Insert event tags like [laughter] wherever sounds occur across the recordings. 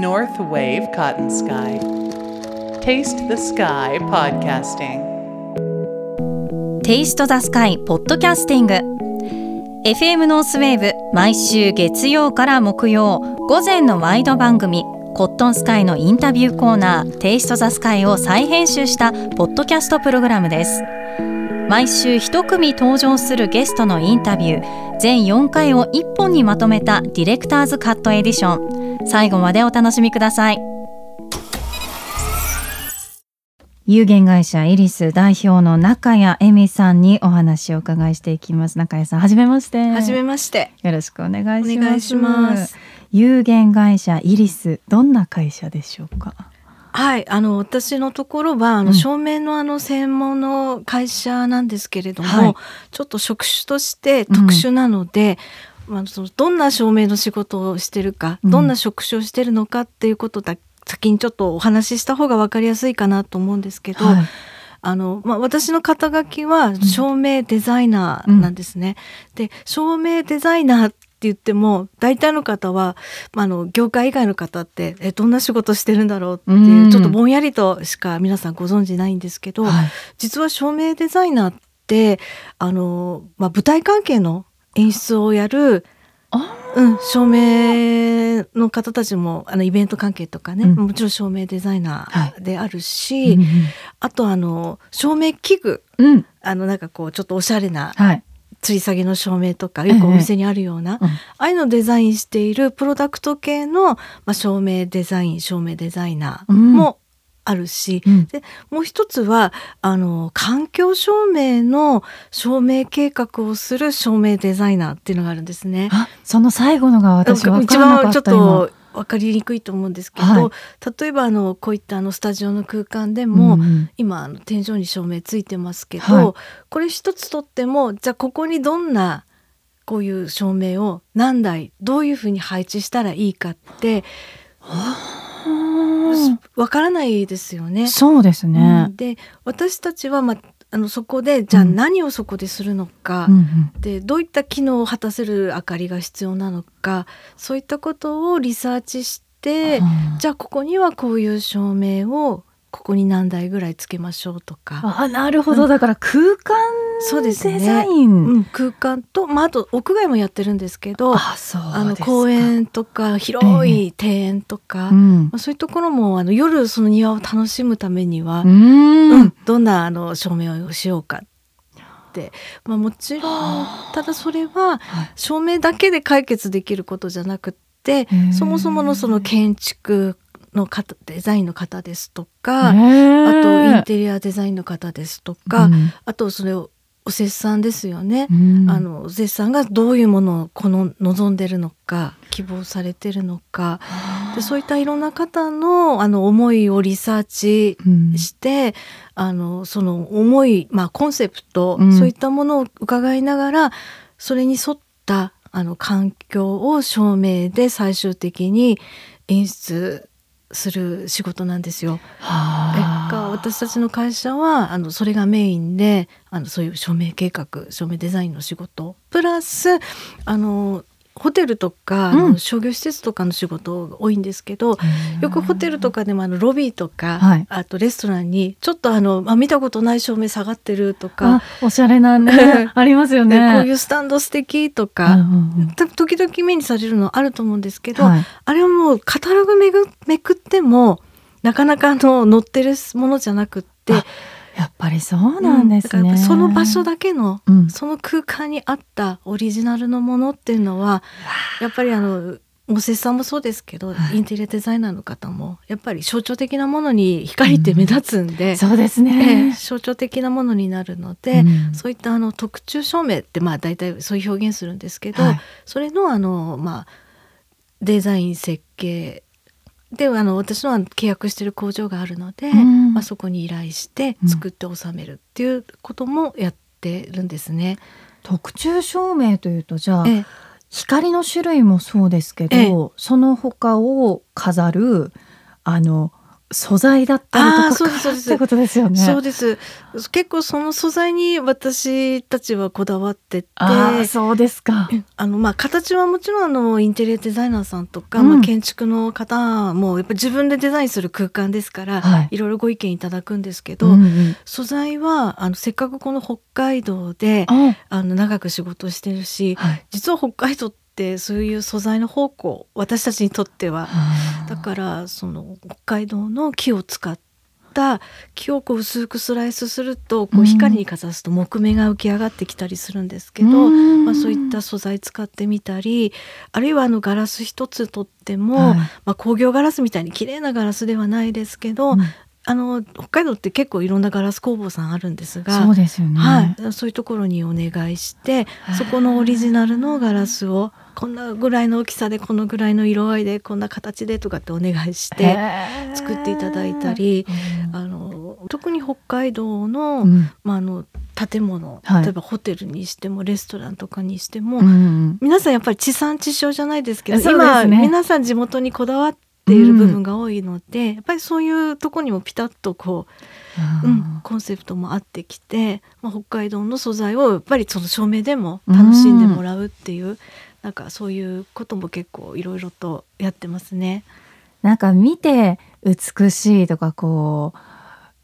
North Wave Cotton Sky. Taste the Sky Podcasting. テイストザスカイポッドキャスティング FM ノースウェーブ毎週月曜から木曜午前のワイド番組コットンスカイのインタビューコーナーテイストザスカイを再編集したポッドキャストプログラムです毎週一組登場するゲストのインタビュー全4回を1本にまとめたディレクターズカットエディション最後までお楽しみください。有限会社イリス代表の中谷恵美さんにお話を伺いしていきます。中谷さんはじめまして。はじめまして。よろしくお願いします。お願いします。有限会社イリスどんな会社でしょうか？はい、あの私のところはあの、うん。照明のあの専門の会社なんですけれども、はい。ちょっと職種として特殊なので、まあそのどんな照明の仕事をしてるか、うん。どんな職種をしてるのかっていうことだ先にちょっとお話しした方が分かりやすいかなと思うんですけど、はい。あのまあ、私の肩書きは照明デザイナーなんですね。で照明デザイナーって言っても大体の方は、まあ、あの業界以外の方ってえどんな仕事してるんだろうっていう、うん。ちょっとぼんやりとしか皆さんご存知ないんですけど、はい。実は照明デザイナーってあの、まあ、舞台関係の演出をやるあうん、照明の方たちもあのイベント関係とかね、うん。もちろん照明デザイナーであるし、うんあとあの照明器具うん。あのなんかこうちょっとおしゃれなはい。吊り下げの照明とかよくお店にあるような、うん。ああいうのをデザインしているプロダクト系の、まあ、照明デザイン照明デザイナーもあるし、うん。でもう一つはあの環境照明の照明計画をする照明デザイナーっていうのがあるんですね。あその最後のが私分一からなか番ちょっと分かりにくいと思うんですけど、はい。例えばあのこういったあのスタジオの空間でも、うんうん。今あの天井に照明ついてますけど、はい。これ一つとってもじゃあここにどんなこういう照明を何台どういうふうに配置したらいいかってわからないですよね。そうですね。う、ん。で私たちは、まあ、あのそこでじゃあ何をそこでするのか、うんうん。でどういった機能を果たせる明かりが必要なのかそういったことをリサーチしてあじゃあここにはこういう照明をここに何台ぐらいつけましょうとか、あなるほど。だから空間そうですね。デザイン、うん、空間と、まあ、あと屋外もやってるんですけどあの公園とか広い庭園とか、うん。まあ、そういうところもあの夜その庭を楽しむためには、ううん。んどんなあの照明をしようかって、まあ、もちろんただそれははい。照明だけで解決できることじゃなくってー。そもそものその建築の方デザインの方ですとか、あとインテリアデザインの方ですとか、うん。あとそれをお節さんですよね。うん。あのお節さんがどういうものをこの望んでるのか希望されてるのか。でそういったいろんな方のあの思いをリサーチうん。して、あのその思い、まあ、コンセプト、うん。そういったものを伺いながらそれに沿ったあの環境を照明で最終的に演出する仕事なんですよ。はあが私たちの会社はあのそれがメインであのそういう照明計画照明デザインの仕事プラスあのホテルとか、うん。商業施設とかの仕事が多いんですけど、よくホテルとかでもあのロビーとか、はい。あとレストランにちょっとあの、まあ、見たことない照明下がってるとかあ、おしゃれなねありますよね。でこういうスタンド素敵とか、うんうんうん。た時々目にされるのあると思うんですけど、はい。あれはもうカタログめぐめくってもなかなかあの載ってるものじゃなくってあやっぱりそうなんですね、うんその場所だけの、うん。その空間にあったオリジナルのものっていうのはやっぱりあのおせさんもそうですけど、はい。インテリアデザイナーの方もやっぱり象徴的なものに光って目立つんで、そうですええね、象徴的なものになるので、うん。そういったあの特注照明ってまあ大体そういう表現するんですけど、はい。それのあのまあデザイン設計であの私のは契約してる工場があるので、うん。まあ、そこに依頼して作って納めるっていうこともやってるんですね。特注照明というとじゃあ、ええ。光の種類もそうですけど、ええ。その他を飾るあの素材だったりとかそうですそうです。ってことですよね。そうです。結構その素材に私たちはこだわっててああそうですか。あのまあ形はもちろんあのインテリアデザイナーさんとか、うん。まあ、建築の方もやっぱ自分でデザインする空間ですから、はい。い、ろいろご意見いただくんですけど、うんうん。素材はあのせっかくこの北海道でああの長く仕事してるしはい。実は北海道ってそういう素材の宝庫私たちにとってはだからその北海道の木を使った木をこう薄くスライスするとこううん。光にかざすと木目が浮き上がってきたりするんですけど、うん。まあ、そういった素材使ってみたりあるいはあのガラス一つとっても、はい。まあ、工業ガラスみたいに綺麗なガラスではないですけど、うん。あの北海道って結構いろんなガラス工房さんあるんですが。そうですよね。はい、そういうところにお願いしてそこのオリジナルのガラスをこんなぐらいの大きさでこのぐらいの色合いでこんな形でとかってお願いして作っていただいたりうんあの特に北海道の,、うん。まあ、あの建物、はい。例えばホテルにしてもレストランとかにしても、うん皆さんやっぱり地産地消じゃないですけどそうで今皆さん地元にこだわっている部分が多いので、やっぱりそういうとこにもピタッとこう、うん、コンセプトも合ってきて、まあ、北海道の素材をやっぱりその照明でも楽しんでもらうっていう、なんかそういうことも結構いろいろとやってますね。なんか見て美しいとかこ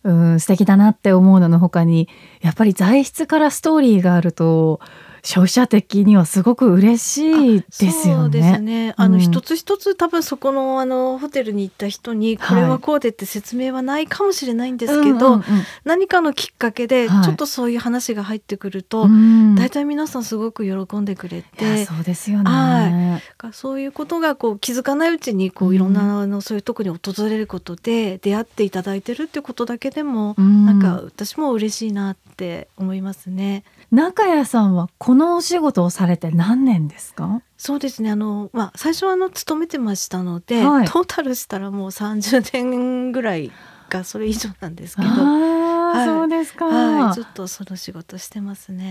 う、うん、素敵だなって思うのの他にやっぱり材質からストーリーがあると消費者的にはすごく嬉しいですよね。そうですね。あの、うん一つ一つ多分そこのあのホテルに行った人にこれはこうでって説明はないかもしれないんですけど、何かのきっかけではいちょっとそういう話が入ってくると、うん大体皆さんすごく喜んでくれて。そうですよね。はかそういうことがこう気づかないうちにこううんいろんなあのそういうとこに訪れることで出会っていただいてるってことだけでもうんなんか私も嬉しいなって思いますね。中谷さんはこのお仕事をされて何年ですか？そうですね。あの、まあ、最初はあの勤めてましたので、はい。トータルしたらもう30年ぐらいかそれ以上なんですけど、はい。そうですか。はい、ずっとその仕事してますね。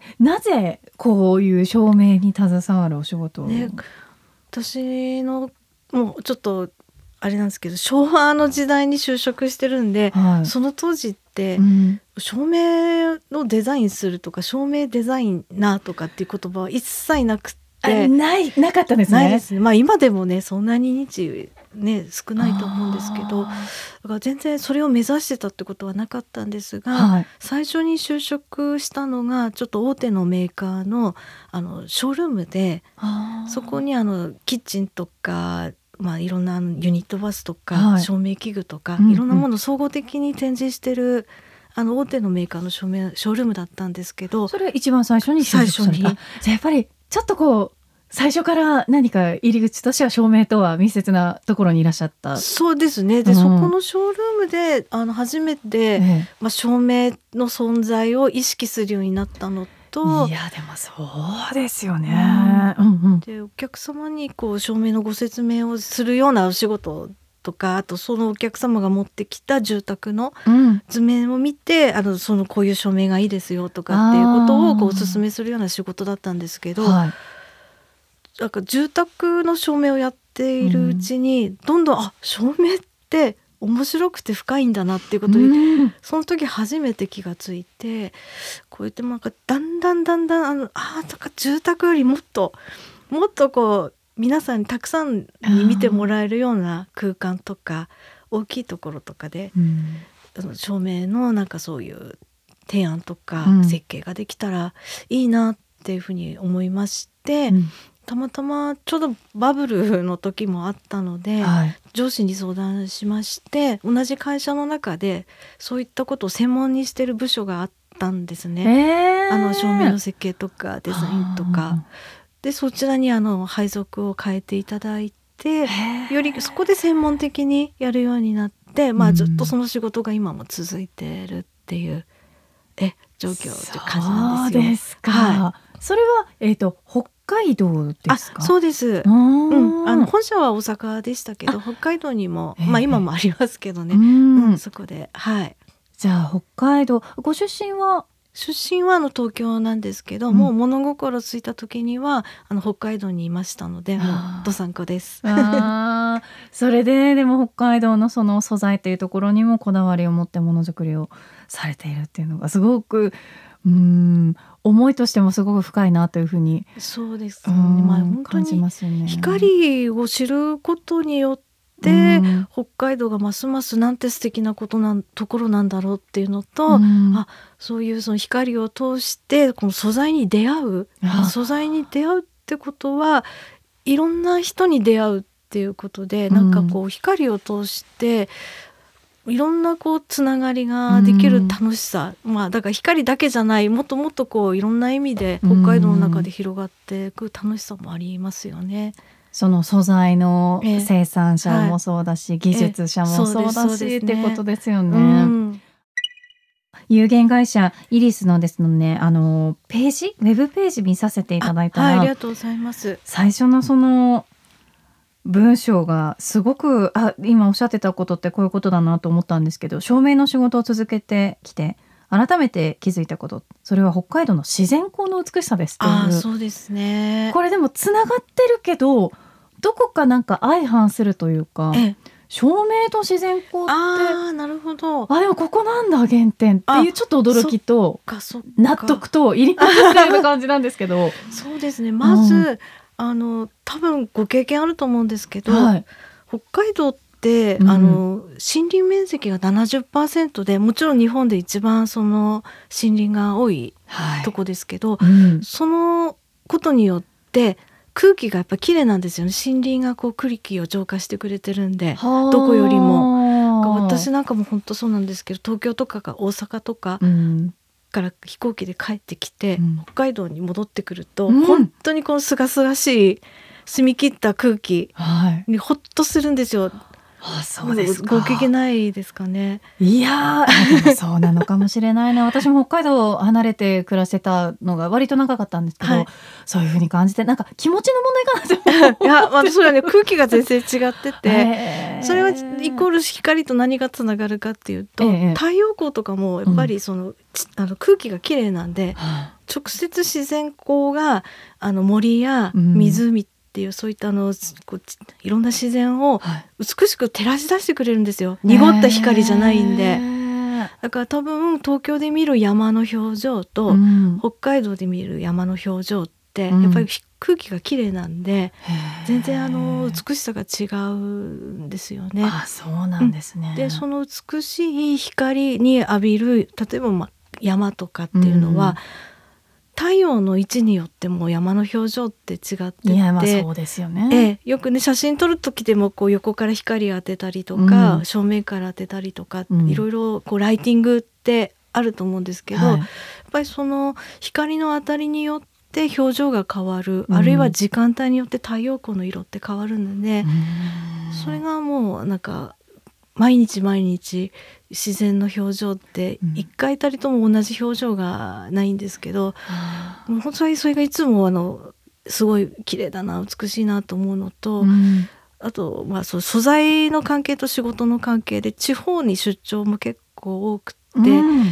えーなぜこういう照明に携わるお仕事を、ね私のもうちょっとあれなんですけど昭和の時代に就職してるんで、はい。その当時ってうん照明のデザインするとか照明デザイナーとかっていう言葉は一切なくあて。ないなかったんですね。ないですね。まあ今でもねそんなに日ね少ないと思うんですけどだあから全然それを目指してたってことはなかったんですが、ーはい。最初に就職したのがちょっと大手のメーカーのあのショールームでそこにあのキッチンとか、まあ、いろんなユニットバスとか、はい。照明器具とか、うんうん。いろんなものを総合的に展示してるあの大手のメーカーの照明ショールームだったんですけどそれが一番最初に最初に。じゃあやっぱりちょっとこう最初から何か入り口としては照明とは密接なところにいらっしゃった。そうですね。で、うん。そこのショールームであの初めて、ええ。まあ、照明の存在を意識するようになったのといやでもそうですよね。うんうん。でお客様にこう照明のご説明をするようなお仕事とかあとそのお客様が持ってきた住宅のうん図面を見てあのそのこういう照明がいいですよとかっていうことをこうお勧めするような仕事だったんですけど、はい。なんか住宅の照明をやっているうちに、どんどんあ照明って面白くて深いんだなっていうことに、うん。その時初めて気がついてこうやってなんかだんだんだんだんあのあーなんか住宅よりもっともっとこう皆さんにたくさんに見てもらえるような空間とか大きいところとかでうん。あの照明のなんかそういう提案とかうん。設計ができたらいいなっていうふうに思いまして、うんたまたまちょうどバブルの時もあったので、はい。上司に相談しまして同じ会社の中でそういったことを専門にしてる部署があったんですね。えあの照明の設計とかデザインとかでそちらにあの配属を変えていただいてよりそこで専門的にやるようになって、まあ、うんずっとその仕事が今も続いてるっていうえ状況っていう感じなんですよ。そうですか。はそれはえっ、と北海道であすか？そうです。ううん、あのん本社は大阪でしたけど北海道にも、ええ。まあ今もありますけどね、うん。うんそこで。はい。じゃあ北海道ご出身は？出身はあの東京なんですけど、うん。もう物心ついた時にはあの北海道にいましたのでもうどさんこです。[laughs] それででも北海道のその素材というところにもこだわりを持ってものづくりをされているっていうのがすごくうん思いとしてもすごく深いなというふうに、そうですうね。んまあ本当に。光を知ることによって、うん北海道がますますなんて素敵なことなんところなんだろうっていうのと、うんあそういうその光を通してこの素材に出会うあ素材に出会うってことはいろんな人に出会うっていうことで、うんなんかこう光を通していろんなこうつながりができる楽しさ、まあだから光だけじゃないもっともっとこういろんな意味で北海道の中で広がっていく楽しさもありますよね。その素材のええ。生産者もそうだし、技術者もそうだし、ってことですよね。うん。有限会社イリスのですねあのページ？ウェブページ見させていただいたら、はい、ありがとうございます。最初のその文章がすごくあ今おっしゃってたことってこういうことだなと思ったんですけど照明の仕事を続けてきて改めて気づいたことそれは北海道の自然光の美しさですっていうああ、そうですね。これでもつながってるけどどこかなんか相反するというかええ、照明と自然光ってああ、なるほど。あでもここなんだ原点っていうあちょっと驚きと納得と入り混じったような感じなんですけど。そうですねまず、あの多分ご経験あると思うんですけど、はい、北海道って、うん。あの森林面積が70%でもちろん日本で一番その森林が多いはい。とこですけど、うん。そのことによって空気がやっぱ綺麗なんですよね。森林がこう空気を浄化してくれてるんで。どこよりも。私なんかも本当そうなんですけど東京とかが大阪とかうんから飛行機で帰ってきて、うん北海道に戻ってくると、うん本当にこの清々しい澄み切った空気はい。にほっとするんですよ。あ、そうですか。ご経験ないですかね。いやそうなのかもしれないな。私も北海道を離れて暮らしてたのが割と長かったんですけど、はいそういう風に感じて、なんか気持ちの問題かなって [laughs] いや、まあ、それはね、空気が全然違ってて。へ [laughs] ーそれはイコール光と何がつながるかっていうと、ええ太陽光とかもやっぱりその,ち、あの空気がきれいなんでは直接自然光があの森やうん湖っていう、そういったあのこうちいろんな自然を美しく照らし出してくれるんですよ。濁った光じゃないんへでー。だから多分東京で見る山の表情と、うん。北海道で見る山の表情ってうん。やっぱり空気がきれいなんで、へー。全然あの美しさが違うんですよね。あ、そうなんですね。でその美しい光に浴びる例えば、まあ、山とかっていうのは、うん太陽の位置によっても山の表情って違ってて。いや、まあそうですよね。ええ、よくね写真撮る時でもこう横から光当てたりとか、うん。正面から当てたりとか、うん。いろいろこうライティングってあると思うんですけど、はい。やっぱりその光の当たりによって表情が変わる、うん。あるいは時間帯によって太陽光の色って変わるので、うん。それがもうなんか毎日毎日自然の表情ってうん。一回たりとも同じ表情がないんですけど、あもう本当にそれがいつもあのすごい綺麗だな美しいなと思うのと、ーうん。あと、まあ、そう素材の関係と仕事の関係で地方に出張も結構多くて、やうん。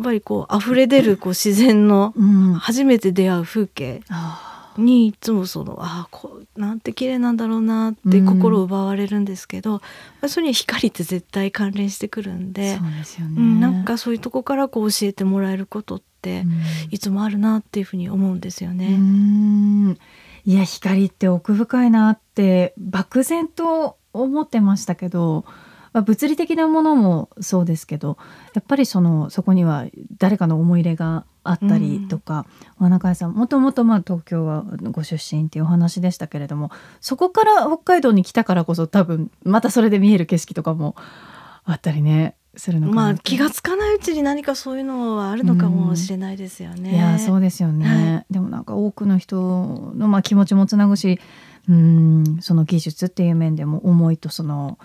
っぱりこう溢れ出るこう自然のうん。初めて出会う風景あにいつもそのああこうなんて綺麗なんだろうなって心を奪われるんですけど、まあそれに光って絶対関連してくるんーでそうですよね。うん、なんかそういうとこからこう教えてもらえることってうんいつもあるなっていうふうに思うんですようね。んいや光って奥深いなって漠然と思ってましたけど、まあ、物理的なものもそうですけどやっぱりそのそこには誰かの思い入れがあったりとか、まあ中井さんもともとまあ東京はご出身っていうお話でしたけれどもそこから北海道に来たからこそ多分またそれで見える景色とかもあったりねするのかなまあ気がつかないうちに何かそういうのはあるのかもしれないですよね。いやそうですよね、はでもなんか多くの人のまあ気持ちもつなぐしうんその技術っていう面でも思いとその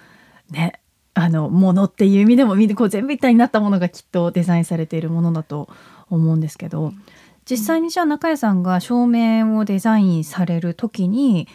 ねあのものっていう意味でもみんなこう全部一体になったものがきっとデザインされているものだと思うんですけど実際にじゃあ中谷さんが照明をデザインされる時に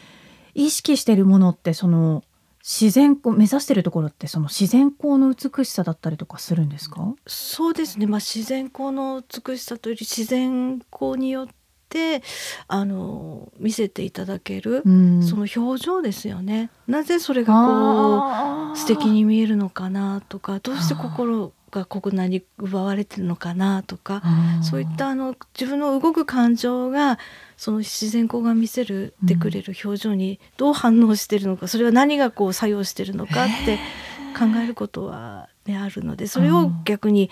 意識しているものってその自然光目指してるところってその自然光の美しさだったりとかするんですか？そうですね、まあ、自然光の美しさというより自然光によってあの見せていただける、うん。その表情ですよね。なぜそれがこう素敵に見えるのかなとかどうして心がここなに奪われてるのかなとかそういったあの自分の動く感情がその自然光が見せるてくれる表情にどう反応してるのか、それは何がこう作用してるのかって考えることは、ね、あるのでそれを逆に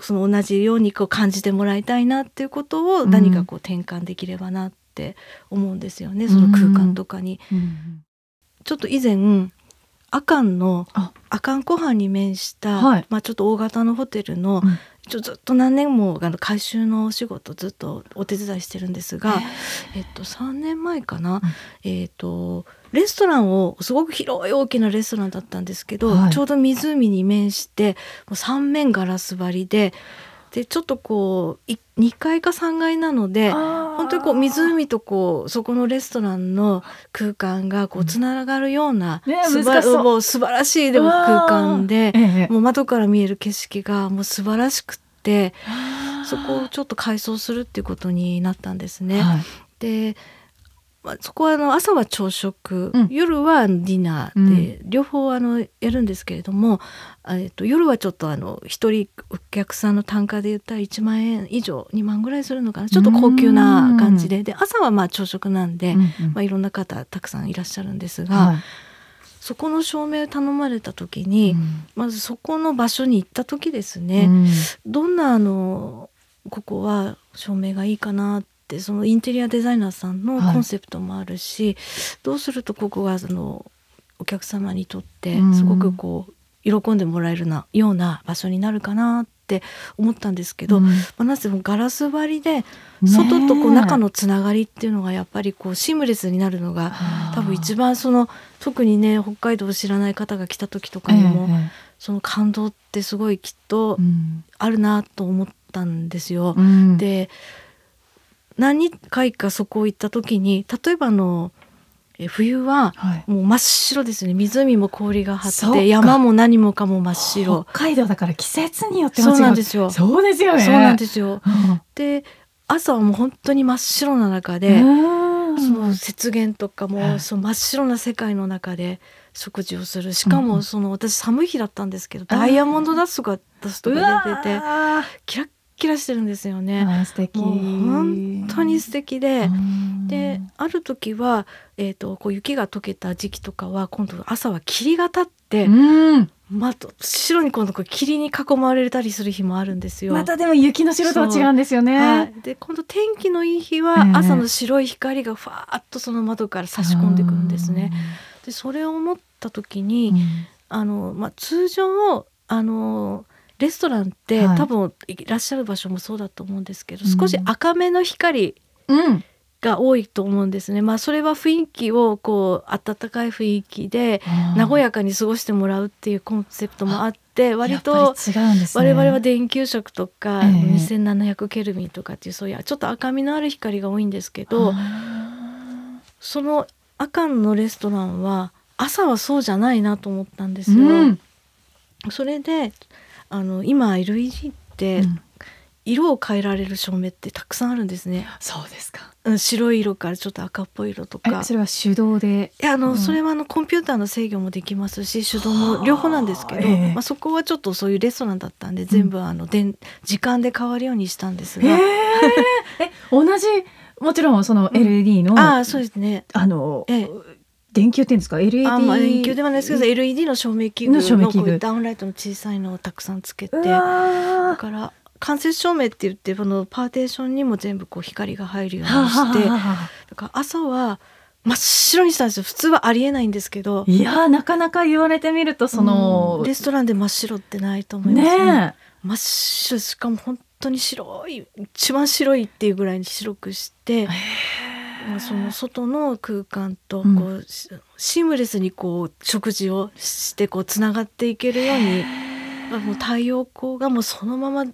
その同じようにこう感じてもらいたいなっていうことを何かこう転換できればなって思うんですよね、その空間とかに。うん。ちょっと以前阿寒のあ。阿寒湖畔に面した、はい。まあ、ちょっと大型のホテルの、うん。ちょずっと何年もあの改修のお仕事ずっとお手伝いしてるんですが、えっと、3年前かな、えっとレストランをすごく広い大きなレストランだったんですけど、はい。ちょうど湖に面してもう三面ガラス張りででちょっとこうい2階か3階なので本当にこう湖とこうそこのレストランの空間がこうつながるような、ねすばもう素晴らしいでも空間でええもう窓から見える景色がもう素晴らしくってそこをちょっと改装するっていうことになったんですね。はい。で、まあ、そこはあの朝は朝食、うん。夜はディナーで、両方あのやるんですけれども、あえっと、夜はちょっとあの一人お客さんの単価で言ったら1万円以上2万ぐらいするのかな？ちょっと高級な感じで。で朝はまあ朝食なんで、うんうん。まあ、いろんな方たくさんいらっしゃるんですが、はい。そこの照明を頼まれた時に、うん。まずそこの場所に行った時ですね、うん。どんなあのここは照明がいいかなってそのインテリアデザイナーさんのはい。コンセプトもあるし、どうするとここがそのお客様にとってうん。すごくこう喜んでもらえるなような場所になるかなって思ったんですけど、うん。まあ、なぜもガラス張りでね外とこう中のつながりっていうのがやっぱりこうシームレスになるのが多分一番その特にね北海道を知らない方が来た時とかにも、ええ。その感動ってすごいきっとうん。あるなと思ったんですよ。うん。で何回かそこを行った時に例えばあのえ冬ははい。もう真っ白ですね。湖も氷が張って山も何もかも真っ白。北海道だから季節によってそうなんですよ。そうですよね。そうなんですよ。うん。で朝はもう本当に真っ白な中で、うん。その雪原とかはい。もその真っ白な世界の中で食事をする。しかもその私寒い日だったんですけどダイヤモンドダストがダストうが出ててわキラッキラしてるんですよーね。素敵。もう本当に素敵で、うん。である時は、えー、とこう雪が溶けた時期とかは今度朝は霧が立って、うん。また白に今度こう霧に囲まれたりする日もあるんですよ。またでも雪の白とは違うんですよね、はい、で今度天気のいい日はええ。朝の白い光がファーッとその窓から差し込んでくるんですね。でそれを思った時に、うん。あのまあ、通常あのレストランって、はい。多分いらっしゃる場所もそうだと思うんですけど、うん。少し赤めの光うん。が多いと思うんですね。まあそれは雰囲気をこう温かい雰囲気で和やかに過ごしてもらうっていうコンセプトもあって割とやっぱり違うんですね。我々は電球色とかええ。2700ケルビンとかっていうそういうちょっと赤みのある光が多いんですけどそのアカンのレストランは朝はそうじゃないなと思ったんですよ。うん。それであの今 LED ってうん。色を変えられる照明ってたくさんあるんですね。そうですか。うん白い色からちょっと赤っぽい色とか。え。それは手動で？いやあの、うん。それはあのコンピューターの制御もできますし手動も両方なんですけど、はあええ。まあ、そこはちょっとそういうレストランだったんで全部あの電時間で変わるようにしたんですえが、え同じもちろんそのうん LED の、ああそうですね。あの、ええ電球っていうんですか？LED あまあ電球ではないですけど LED の照明器具の照明器具。ダウンライトの小さいのをたくさんつけてうだから間接照明って言ってこのパーテーションにも全部こう光が入るようにしてだから朝は真っ白にしたんですよ。普通はありえないんですけどあいやーなかなか言われてみるとその、うんレストランで真っ白ってないと思います。ね真っ白しかも本当に白い一番白いっていうぐらいに白くして、まあ、その外の空間とこう、うんしシームレスにこう食事をしてこうつながっていけるように、まあ、もう太陽光がもうそのまま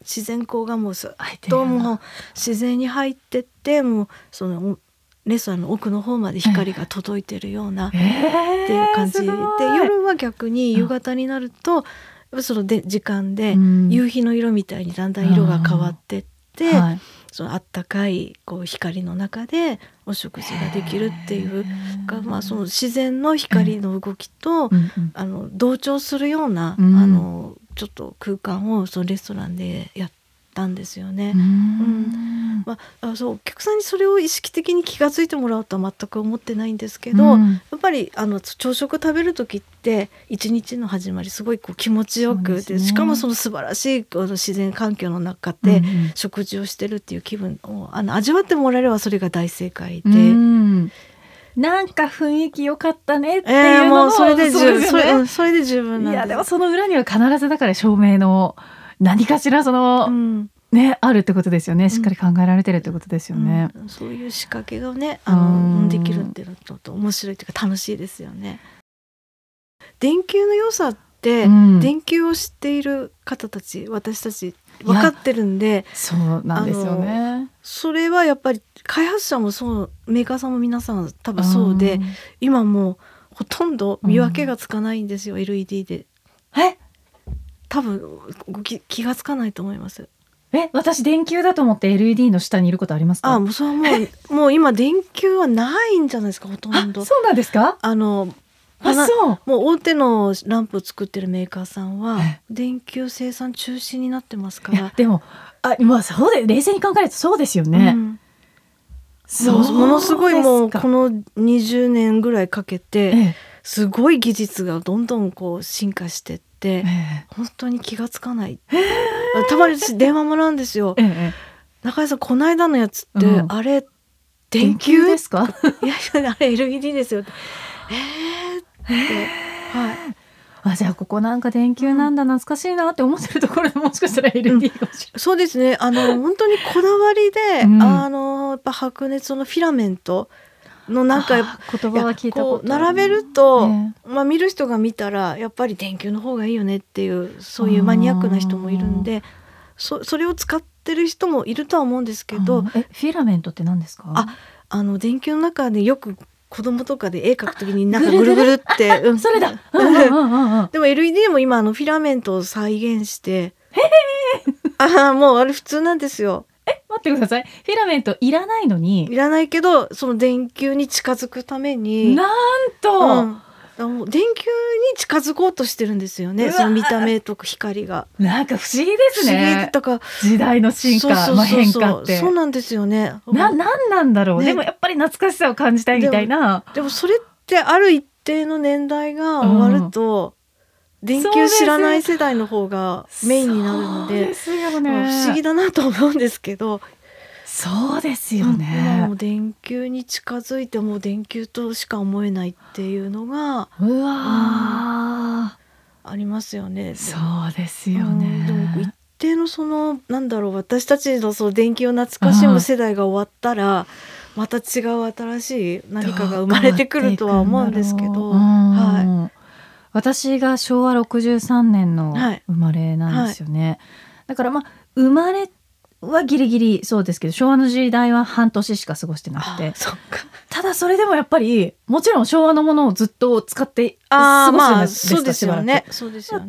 自然光がもうずっえともう自然に入ってってもうそのレストランの奥の方まで光が届いてるようなっえていう感じ。で夜は逆に夕方になるとそので時間でうん。夕日の色みたいにだんだん色が変わってって、はいそのあったかいこう光の中でお食事ができるっていうか、まあ、その自然の光の動きと、あの同調するような、うん。あのちょっと空間をそのレストランでやったんですよね。うん。まあ、あそうお客さんにそれを意識的に気が付いてもらおうとは全く思ってないんですけど、うん。やっぱりあの朝食食べる時って一日の始まりすごいこう気持ちよくでね。しかもその素晴らしいあの自然環境の中でうんうん。食事をしてるっていう気分をあの味わってもらえればそれが大正解で。うん。なんか雰囲気良かったねってえーいうのももうそれで十分。ね。それで十分なんです。いやでもその裏には必ずだから照明の何かしらその、うん。ねあるってことですよね。しっかり考えられてるってことですよね。うん。そういう仕掛けがねあのうん。できるっていうのとと面白いっていうか楽しいですよね。電球の良さって、うん。電球を知っている方たち私たち分かってるんでそうなんですよね。それはやっぱり開発者もそうメーカーさんも皆さん多分そうで、今もうほとんど見分けがつかないんですよ、LED でうんえ？多分ごき気がつかないと思います。え私電球だと思って LED の下にいることありますか？あもうそれはもう [laughs] もう今電球はないんじゃないですかほとんど。あ。そうなんですか？あのあ花そう。もう大手のランプを作ってるメーカーさんはえ電球生産中止になってますから、でもあまあそうで冷静に考えるとそうですよね。うん。そう。ものすごいもうこの20年ぐらいかけえてえすごい技術がどんどんこう進化してってええ本当に気がつかない。たまに私電話もらうんですよ。ええ中井さんこの間のやつって、うんあれ電電球球ですか？[laughs] いやいやあれ LED ですよ。えーってはい。あじゃあここなんか電球なんだ懐かしいなって思ってるところでもしかしたら LED かもしれそうですね。あの本当にこだわりで、うんあのやっぱ白熱のフィラメントのなんか言葉は聞いたこと並べると、えまあ見る人が見たらやっぱり電球の方がいいよねっていうそういうマニアックな人もいるんで、そそれを使ってる人もいるとは思うんですけど、うんえフィラメントって何ですか？ああの電球の中でよく子供とかで絵描くときになんかぐるぐるって、うん。それだ。[laughs] でも LED も今あのフィラメントを再現して、ああもうあれ普通なんですよ。待ってください。フィラメントいらないのいに、らないけどその電球に近づくために、なんうと、う電球に近づこうとしてるんですよねその見た目とか光が。なんか不思議です不思議ね。だから時代の進化、そう変化って。そうなんですよね。な、なんなんだろう、ねでもやっぱり懐かしさを感じたいみたいな。でもそれってある一定の年代が終わると、電球知らない世代の方がメインになるのでね。不思議だなと思うんですけど、そうですよねも。電球に近づいてもう電球としか思えないっていうのがうわありますよね。ー、そうですようんでも一ね。定のそのなんだろう私たちのその電気を懐かしむ世代が終わったらまた違う新しい何かが生まれてくるとは思うんですけど、ははい。私が昭和63年のはい。生まれなんですよね。だからまあ生まれはギリギリそうですけど昭和の時代は半年しか過ごしてなくて。あそっか。ただそれでもやっぱりもちろん昭和のものをずっと使って過ごすようあーましたそうね。ね。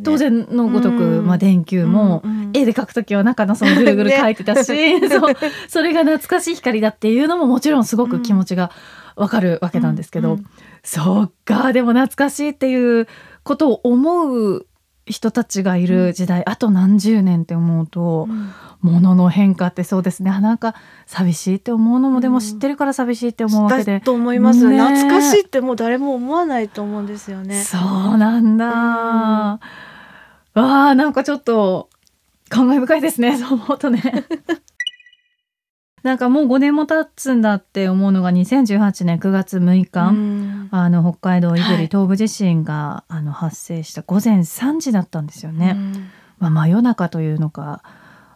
当然のごとく、うんまあ、電球も、絵で描くときは中のそのぐるぐる [laughs] 描いてたし、[laughs] そうそれが懐かしい光だっていうのももちろんすごく気持ちがわかるわけなんですけど、うんうんそうかでも懐かしいっていうことを思う人たちがいる時代、あと何十年って思うと、うん。ものの変化ってそうですね。あなんか寂しいって思うのもでも知ってるから寂しいって思うわけで。だ、と思います、ね。懐かしいってもう誰も思わないと思うんですよね。そうなんだ、わあなんかちょっと感慨深いですね。[laughs] そう思うとねなんかもう5年も経つんだって思うのが2018年9月6日、うん。あの北海道胆はい。振東部地震が、あの発生した午前3時だったんですよね。うん。まあ、真夜中というのか、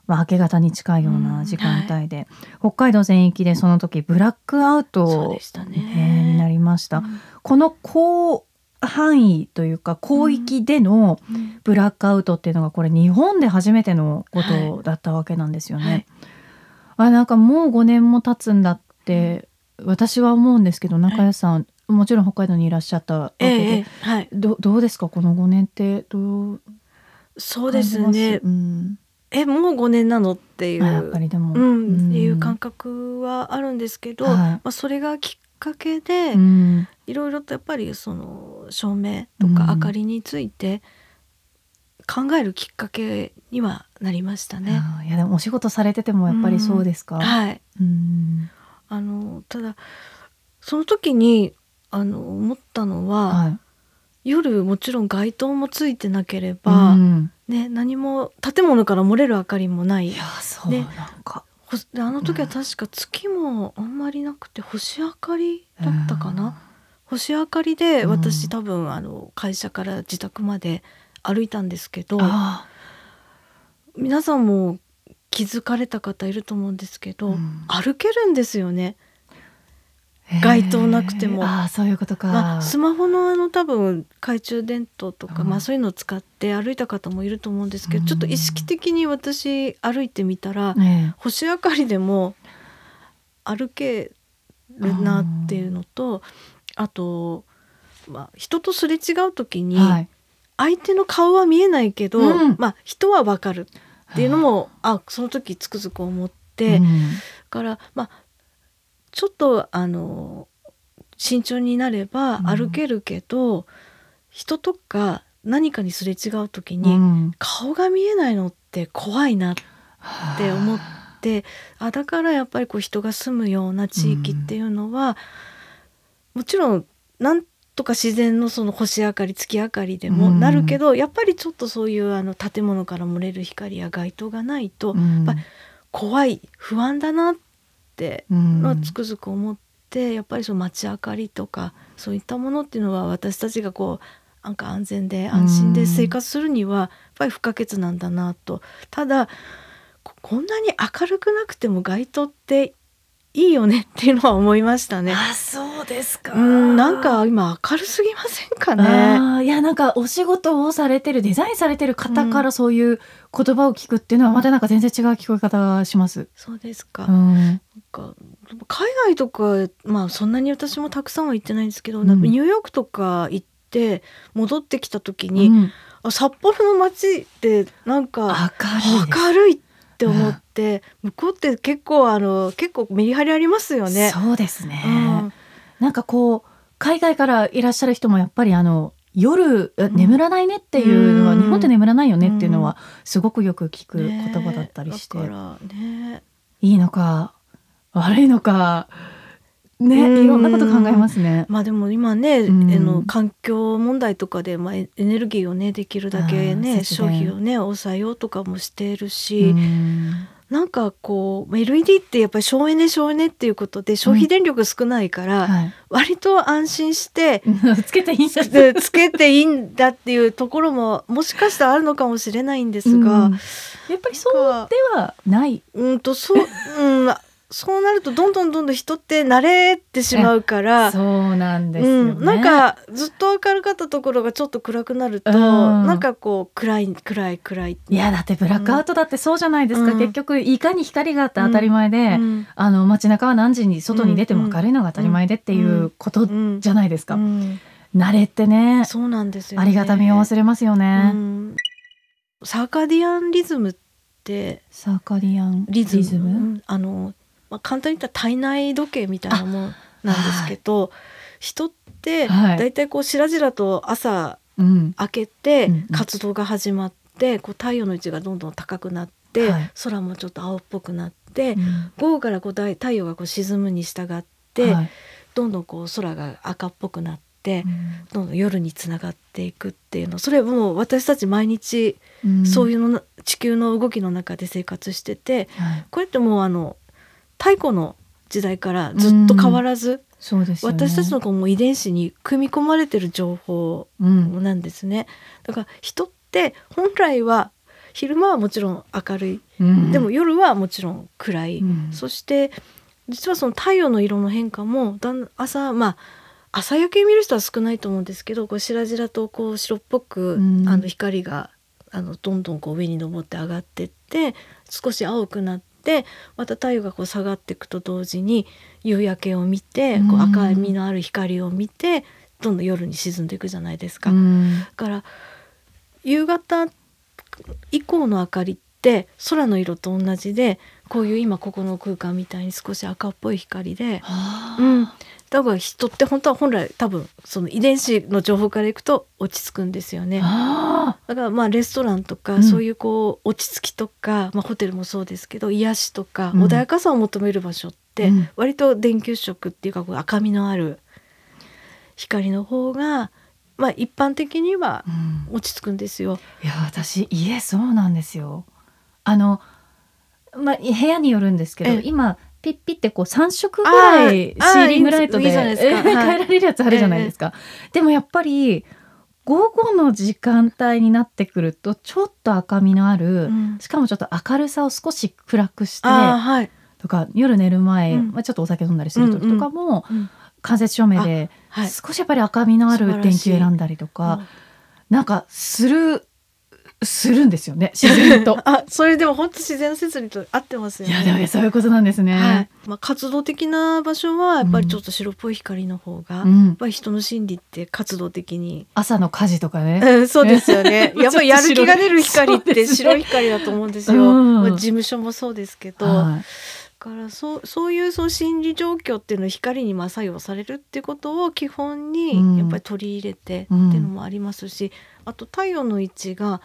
まあ、明け方に近いような時間帯で、北海道全域でその時ブラックアウトになりました。うん。この広範囲というか広域でのうん。ブラックアウトっていうのがこれ日本で初めてのことだったわけなんですよね。はいあなんかもう5年も経つんだって私は思うんですけど中谷さん、もちろん北海道にいらっしゃったわけで、ええはい。どどうですか？この5年ってどうそうですね。うん。えもう5年なのっていうあやっぱりでも、うん、っていう感感覚はあるんですけど、はい。まあ、それがきっかけで、うん。いろいろとやっぱりその照明とかうん。明かりについて考えるきっかけにはなりましたね。いやでもお仕事されててもやっぱりそうですか、はい、うん。あのただその時にあの思ったのは、はい。夜もちろん街灯もついてなければ、うん。ね、何も建物から漏れる明かりもない。いやそう、ね。なんか。ほであの時は確か月もあんまりなくて星明かりだったかな、星明かりでうん。私多分あの会社から自宅まで歩いたんですけどあ皆さんも気づかれた方いると思うんですけど、うん。歩けるんですよね。ー。街灯なくても。ああそういうことか、まあ、スマホのあの多分懐中電灯とか、うん。まあ、そういうのを使って歩いた方もいると思うんですけど、うん。ちょっと意識的に私歩いてみたら、ね星明かりでも歩けるなっていうのとあと、まあ、人とすれ違う時にはい。相手の顔は見えないけど、うん。まあ、人はわかるっていうのもあその時つくづく思って、だうん。から、まあ、ちょっとあの慎重になればうん。歩けるけど、人とか何かにすれ違う時うに、ん。顔が見えないのって怖いなって思ってあ。だからやっぱりこう人が住むような地域っていうのは、もちろんなんとか自然のその星明かり月明かりでもうん。なるけど、やっぱりちょっとそういうあの建物から漏れる光や街灯がないと、うん。怖い不安だなってはつくづく思って、やっぱりその街明かりとかそういったものっていうのは私たちがこうなんか安全で安心で生活するにはやっぱり不可欠なんだなと。ただここんなに明るくなくても街灯っていいよねっていうのは思いましたね。あそうですかうんなんか今明るすぎませんかね。いやなんかお仕事をされてるデザインされてる方からそういう言葉を聞くっていうのはまたなんか全然違う聞こえ方がします。そうですか。うんなんか海外とかまあそんなに私もたくさんは行ってないんですけど、うんなんかニューヨークとか行って戻ってきた時に、うんあ札幌の街ってなんか明るいです明るいって思って、向こうって結構あの結構メリハリありますよね。そうですね、うん。なんかこう海外からいらっしゃる人もやっぱりあの夜眠らないねっていうのは、うん。日本って眠らないよねっていうのはすごくよく聞く言ね葉だったりして、だからね。いいのか悪いのかね、うんいろんなこと考えますね。まあでも今ね、うん。あの環境問題とかで、まあ、エネルギーをねできるだけね消費をね抑えようとかもしているし、うん。なんかこう LED ってやっぱり省エネ省エネっていうことで消費電力少ないから、はい、割と安心して [laughs] つけていいんじゃないでつけていいんだっていうところももしかしたらあるのかもしれないんですが、うん。やっぱりそうではない。うんとそう、うん、そうなるとどんどんどんどん人って慣れてしまうから。そうなんですね。ん、なんかずっと明るかったところがちょっと暗くなると、うん。なんかこう暗い暗い暗い。いやだってブラックアウトだってそうじゃないですか、うん。結局いかに光があって当たり前で、うん。あの街中は何時に外に出ても明るいのが当たり前でっていうことうんじゃないですか、うん。慣れってねそうなんですよ、ね、ありがたみを忘れますよね、うん。サーカディアンリズムってサーカディアンリズム？あの、まあ、簡単に言ったら体内時計みたいなもんなんですけど、人ってはい。だいたいこうしらじらと朝うん。明けて活動が始まって、こう太陽の位置がどんどん高くなって、はい。空もちょっと青っぽくなって、うん。午後からこう太太陽がこう沈むに従って、はい。どんどんこう空が赤っぽくなって、うん。どんどん夜につながっていくっていうのそれもう私たち毎日うん。そういうのな地球の動きの中で生活しててはい。これってもうあの太古の時代からずっと変わらず、そうですよね。私たちのこうもう遺伝子に組み込まれてる情報うんなんですね。だから人って本来は昼間はもちろん明るい、うん。でも夜はもちろん暗い、うん。そして実はその太陽の色の変化もだん朝まあ朝焼け見る人は少ないと思うんですけどこう白々とこう白っぽく、うん。あの光があのどんどんこう上に登って上がってって少し青くなってでまた太陽がこう下がっていくと同時に夕焼けを見てこう赤みのある光を見てどんどん夜に沈んでいくじゃないですか。うん。だから夕方以降の明かりって空の色と同じでこういう今ここの空間みたいに少し赤っぽい光で、はあうん、だから人って本当は本来多分その遺伝子の情報からいくと落ち着くんですよね。あだからまあレストランとか、うん。そういうこう落ち着きとか、まあ、ホテルもそうですけど癒しとか、うん。穏やかさを求める場所って、うん。割と電球色っていうかこう赤みのある光の方が、まあ、一般的には落ち着くんですよ。いや私家そうなんですよ。あのまあ部屋によるんですけどええ。今ピッピってこう3色ぐらいシあーーリングライトで [laughs] 変えられるやつあるじゃないですか、でもやっぱり午後の時間帯になってくるとちょっと赤みのある、うん。しかもちょっと明るさを少し暗くしてはい、とか夜寝る前、うん。まあ、ちょっとお酒飲んだりする時とかも、うん間接照明ではい、少しやっぱり赤みのある電球選んだりとか、うん。なんかするするんですよね自然と。[laughs] あそれでも本当自然摂理と合ってますよね。いやでもそういうことなんですね。はい。まあ、活動的な場所はやっぱりちょっと白っぽい光の方が、やっうん、ぱり人の心理って活動的に、朝の火事とかね。うん、そうですよね。[laughs] やっぱりやる気が出る光って白い光だと思うんですよ、うんまあ、事務所もそうですけど、はい。だからそうそういうその心理状況っていうのを光にまあ作用されるっていうことを基本うん。にやっぱり取り入れてってうんいうのもありますし、あと太陽の位置が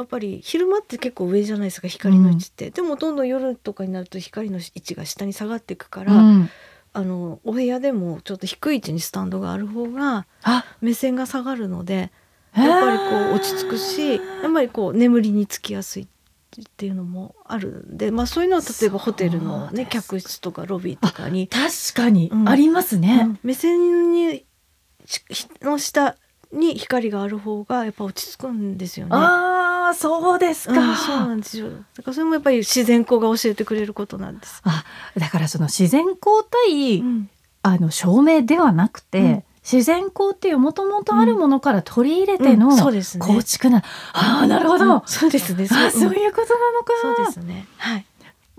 やっぱり昼間って結構上じゃないですか光の位置って、でもどんどん夜とかになると光の位置が下に下がっていくから、うん。あのお部屋でもちょっと低い位置にスタンドがある方があ。目線が下がるのでやっぱりこう落ち着くしやっぱりこう眠りにつきやすいっていうのもあるんで、まあ、そういうのは例えばホテルの、ね、客室とかロビーとかに、確かに。うんありますね。うん。目線にしの下に光がある方がやっぱ落ち着くんですよね。ああそうですか。うん、そうなんですよだからそれもやっぱり自然光が教えてくれることなんです。あだからその自然光対、うんあの照明ではなくて、うん自然光っていうもともとあるものから取り入れてのうんそうですね構築な、ああなるほど、うんそうですね。あそううんいうことなのか。そうですね。はい。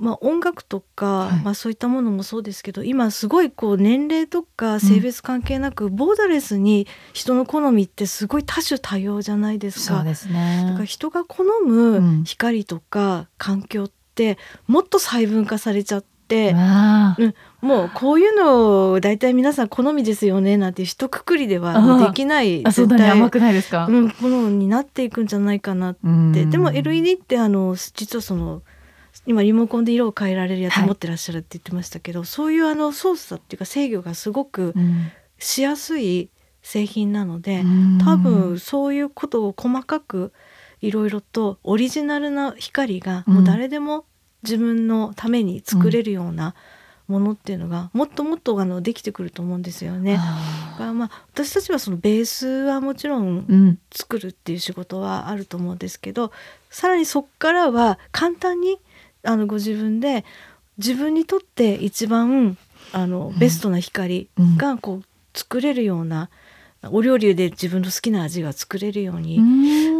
まあ音楽とか、はい。まあそういったものもそうですけど、今すごいこう年齢とか性別関係なく、ボーダレスに人の好みってすごい多種多様じゃないですか。そうですだからね。人が好うん。む光とか環境ってもっと細分化されちゃって、あうん、もうこういうの大体皆さん好みですよねなんて一括りではできないあそんなに甘くないですか？うん、好みになっていくんじゃないかなうん。ででも LED ってあの実はその今リモコンで色を変えられるやつはい。持ってらっしゃるって言ってましたけど、そういうあの操作っていうか制御がすごくうん。しやすい製品なので、うん。多分そういうことを細かくいろいろとオリジナルな光がうん。もう誰でも自分のために作れるようなものっていうのがもっともっとあのできてくると思うんですよね。だあ。からまあ私たちはそのベースはもちろん作るっていう仕事はあると思うんですけどさらにそこからは簡単にあのご自分で自分にとって一番あのベストな光がこう作れるような、お料理で自分の好きな味が作れるように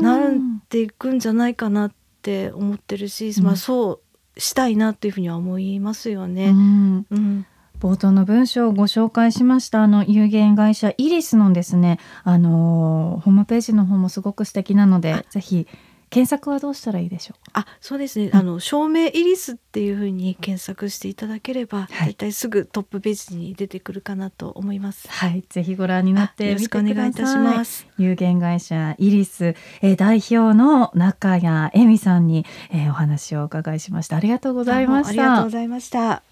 なっていくんじゃないかなって思ってるし、うん。まあ、そうしたいなっていうふうには思いますようね。ん。うん。冒頭の文章をご紹介しましたあの有限会社イリスのですねあのホームページの方もすごく素敵なのでぜひ検索はどうしたらいいでしょう？あそうですね、うん。あの照明イリスっていうふうに検索していただければ、はい。だいたいすぐトップページに出てくるかなと思います。はい。ぜひご覧になってよろしてくお願いいたします。有限会社イリス、えー代表の中谷恵美さんに、えーお話をお伺いしました。ありがとうございました。ありがとうございました。